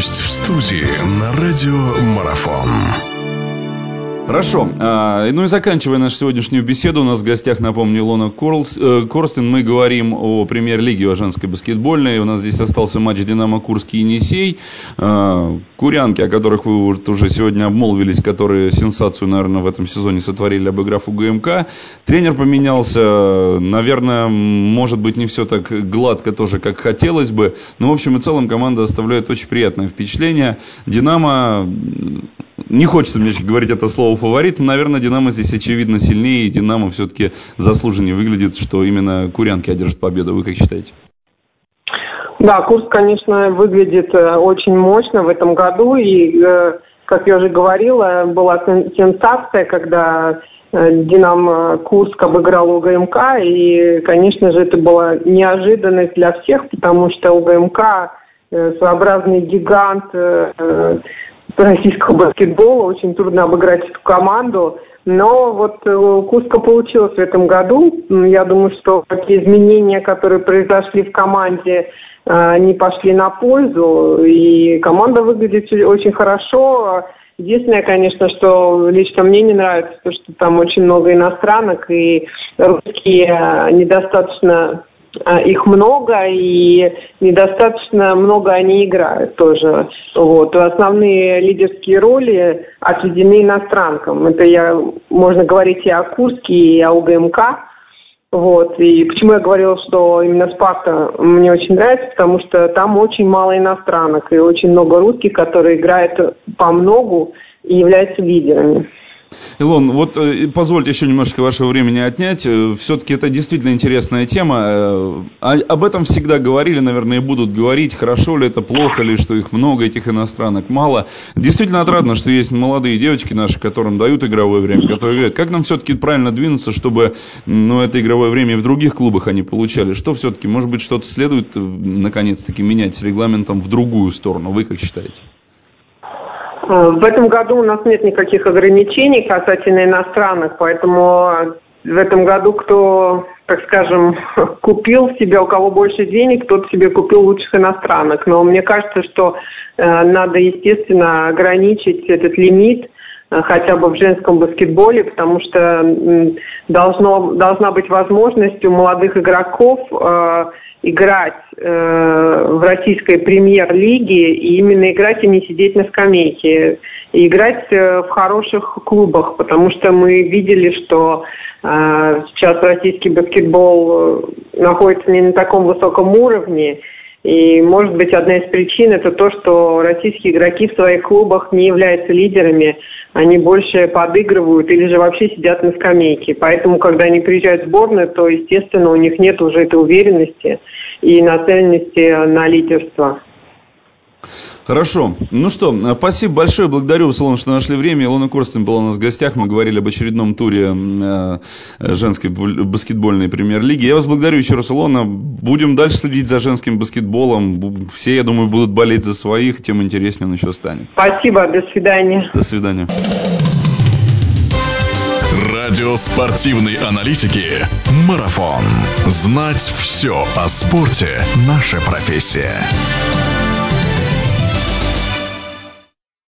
Гость в студии на радио Марафон. Хорошо. А, ну и заканчивая нашу сегодняшнюю беседу, у нас в гостях, напомню, Илона Корлс, э, Корстин. Мы говорим о премьер-лиге, о женской баскетбольной. У нас здесь остался матч «Динамо Курский» и «Енисей». А, курянки, о которых вы уже сегодня обмолвились, которые сенсацию, наверное, в этом сезоне сотворили, обыграв у ГМК. Тренер поменялся. Наверное, может быть, не все так гладко тоже, как хотелось бы. Но, в общем и целом, команда оставляет очень приятное впечатление. «Динамо» не хочется мне сейчас говорить это слово фаворит, но, наверное, Динамо здесь очевидно сильнее, и Динамо все-таки заслуженнее выглядит, что именно Курянки одержат победу. Вы как считаете? Да, курс, конечно, выглядит э, очень мощно в этом году, и, э, как я уже говорила, была сенсация, когда э, Динамо Курск обыграл УГМК, и, конечно же, это была неожиданность для всех, потому что УГМК своеобразный гигант российского баскетбола. Очень трудно обыграть эту команду. Но вот э, Куска получилось в этом году. Я думаю, что такие изменения, которые произошли в команде, э, не пошли на пользу. И команда выглядит очень хорошо. Единственное, конечно, что лично мне не нравится, то, что там очень много иностранок, и русские э, недостаточно их много и недостаточно много они играют тоже. Вот. Основные лидерские роли отведены иностранкам. Это я, можно говорить и о Курске, и о УГМК. Вот. И почему я говорила, что именно Спарта мне очень нравится, потому что там очень мало иностранок и очень много русских, которые играют по многу и являются лидерами. Илон, вот э, позвольте еще немножко вашего времени отнять. Э, Все-таки это действительно интересная тема. Э, об этом всегда говорили, наверное, и будут говорить. Хорошо ли это, плохо ли, что их много, этих иностранок мало. Действительно отрадно, что есть молодые девочки наши, которым дают игровое время, которые говорят, как нам все-таки правильно двинуться, чтобы ну, это игровое время и в других клубах они получали. Что все-таки, может быть, что-то следует наконец-таки менять с регламентом в другую сторону? Вы как считаете? Э, в этом году у нас нет никаких ограничений касательно иностранных, поэтому в этом году кто, так скажем, купил себе, у кого больше денег, тот себе купил лучших иностранок. Но мне кажется, что э, надо, естественно, ограничить этот лимит э, хотя бы в женском баскетболе, потому что должно, должна быть возможность у молодых игроков э, играть э, в российской премьер-лиге и именно играть и не сидеть на скамейке. И играть э, в хороших клубах, потому что мы видели, что э, сейчас российский баскетбол э, находится не на таком высоком уровне. И, может быть, одна из причин это то, что российские игроки в своих клубах не являются лидерами, они больше подыгрывают или же вообще сидят на скамейке. Поэтому, когда они приезжают в сборную, то, естественно, у них нет уже этой уверенности и нацеленности на лидерство. Хорошо. Ну что, спасибо большое. Благодарю вас, Илона, что нашли время. Илона Корстин была у нас в гостях. Мы говорили об очередном туре э, женской баскетбольной премьер-лиги. Я вас благодарю еще раз, Илона. Будем дальше следить за женским баскетболом. Все, я думаю, будут болеть за своих, тем интереснее он еще станет. Спасибо. До свидания. До свидания. Радио спортивной аналитики «Марафон». Знать все о спорте – наша профессия.